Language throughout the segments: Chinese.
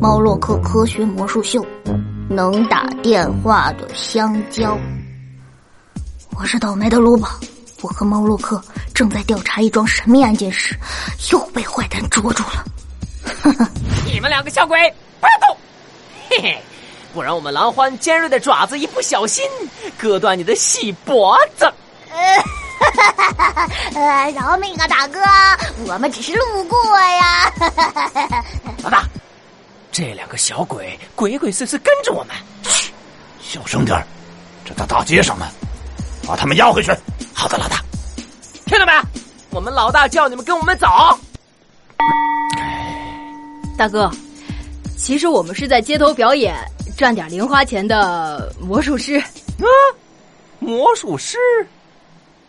猫洛克科学魔术秀，能打电话的香蕉。我是倒霉的鲁宝，我和猫洛克正在调查一桩神秘案件时，又被坏蛋捉住了。你们两个小鬼，不要动！嘿嘿，不然我们狼獾尖锐的爪子一不小心割断你的细脖子。呃，饶命啊，大哥，我们只是路过呀。老大，这两个小鬼鬼鬼祟祟跟着我们，嘘，小声点这在大街上呢，把他们押回去。好的，老大，听到没？我们老大叫你们跟我们走。大哥，其实我们是在街头表演，赚点零花钱的魔术师。啊，魔术师。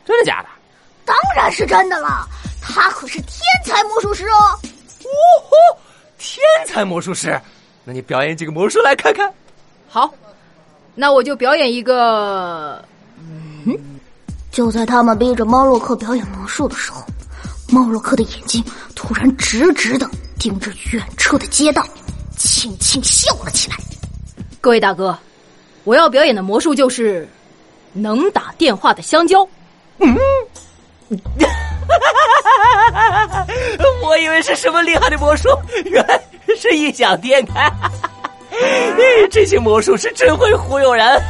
真的假的？当然是真的了，他可是天才魔术师哦！哦吼，天才魔术师，那你表演几个魔术来看看？好，那我就表演一个。嗯，就在他们逼着猫洛克表演魔术的时候，猫洛克的眼睛突然直直的盯着远处的街道，轻轻笑了起来。各位大哥，我要表演的魔术就是能打电话的香蕉。嗯，是什么厉害的魔术，原来是异想天开。这些魔术师真会忽悠人，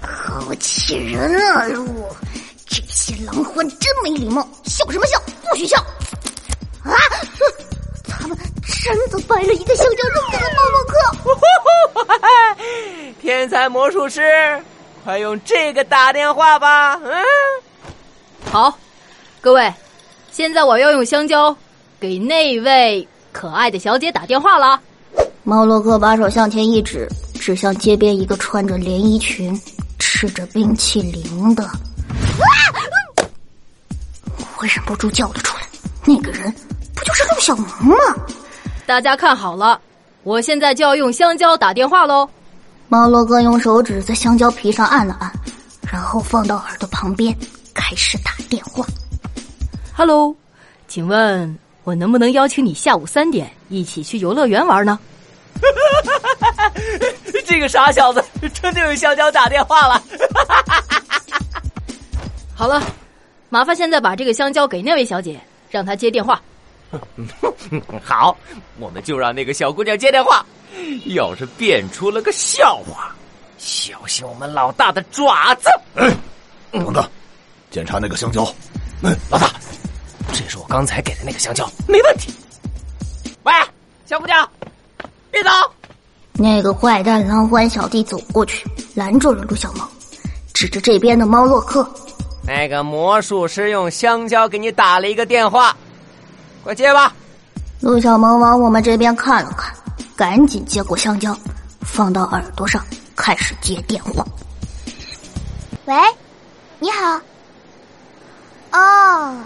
好气人啊！路，这些狼獾真没礼貌，笑什么笑？不许笑！啊！他们真的掰了一个香蕉扔给了猫洛克。天才魔术师。快用这个打电话吧！嗯，好，各位，现在我要用香蕉给那位可爱的小姐打电话了。猫洛克把手向前一指，指向街边一个穿着连衣裙、吃着冰淇淋的。我忍不住叫了出来，那个人不就是陆小萌吗？大家看好了，我现在就要用香蕉打电话喽。猫洛克用手指在香蕉皮上按了按，然后放到耳朵旁边，开始打电话。Hello，请问我能不能邀请你下午三点一起去游乐园玩呢？这个傻小子真的用香蕉打电话了。好了，麻烦现在把这个香蕉给那位小姐，让她接电话。好，我们就让那个小姑娘接电话。要是变出了个笑话，小心我们老大的爪子！哎，等等，检查那个香蕉。嗯，老大，这是我刚才给的那个香蕉，没问题。喂，小姑娘，别走！那个坏蛋狼獾小弟走过去，拦住了陆小萌，指着这边的猫洛克：“那个魔术师用香蕉给你打了一个电话，快接吧。”陆小萌往我们这边看了看。赶紧接过香蕉，放到耳朵上，开始接电话。喂，你好。哦，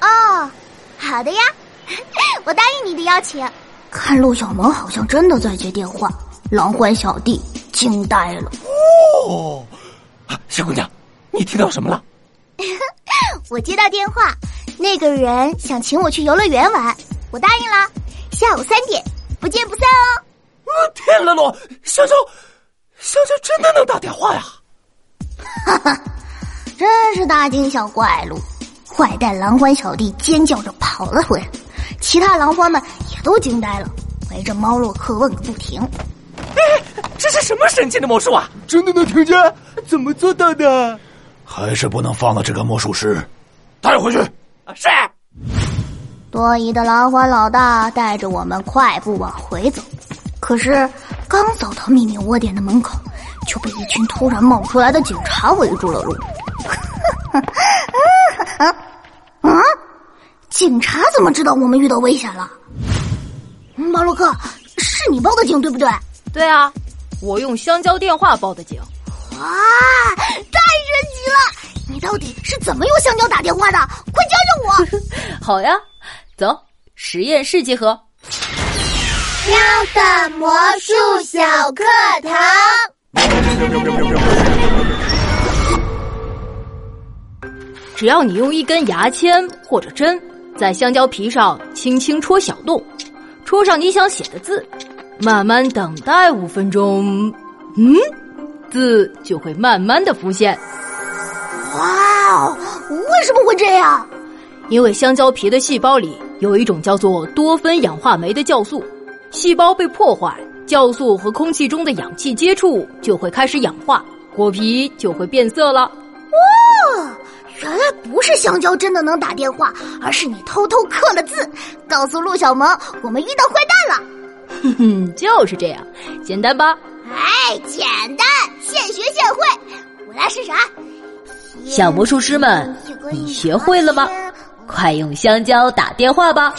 哦，好的呀，我答应你的邀请。看陆小萌好像真的在接电话，狼獾小弟惊呆了。哦，小姑娘，你听到什么了？我接到电话，那个人想请我去游乐园玩，我答应了，下午三点。不见不散哦！我天了喽，香蕉，香蕉真的能打电话呀！哈哈，真是大惊小怪喽！坏蛋狼獾小弟尖叫着跑了回来，其他狼獾们也都惊呆了，围着猫洛克问个不停。哎，这是什么神奇的魔术啊？真的能听见？怎么做到的？还是不能放了这个魔术师，带回去。是。多疑的狼獾老大带着我们快步往回走，可是刚走到秘密窝点的门口，就被一群突然冒出来的警察围住了路。啊啊！警察怎么知道我们遇到危险了？马洛克，是你报的警对不对？对啊，我用香蕉电话报的警。哇，太神奇了！你到底是怎么用香蕉打电话的？快教教我！好呀。走，实验室集合。喵的魔术小课堂。只要你用一根牙签或者针，在香蕉皮上轻轻戳小洞，戳上你想写的字，慢慢等待五分钟，嗯，字就会慢慢的浮现。哇哦，为什么会这样？因为香蕉皮的细胞里有一种叫做多酚氧化酶的酵素，细胞被破坏，酵素和空气中的氧气接触就会开始氧化，果皮就会变色了。哦，原来不是香蕉真的能打电话，而是你偷偷刻了字，告诉陆小萌我们遇到坏蛋了。哼哼，就是这样，简单吧？哎，简单，现学现会。我来试试啊。小魔术师们，你学会了吗？快用香蕉打电话吧！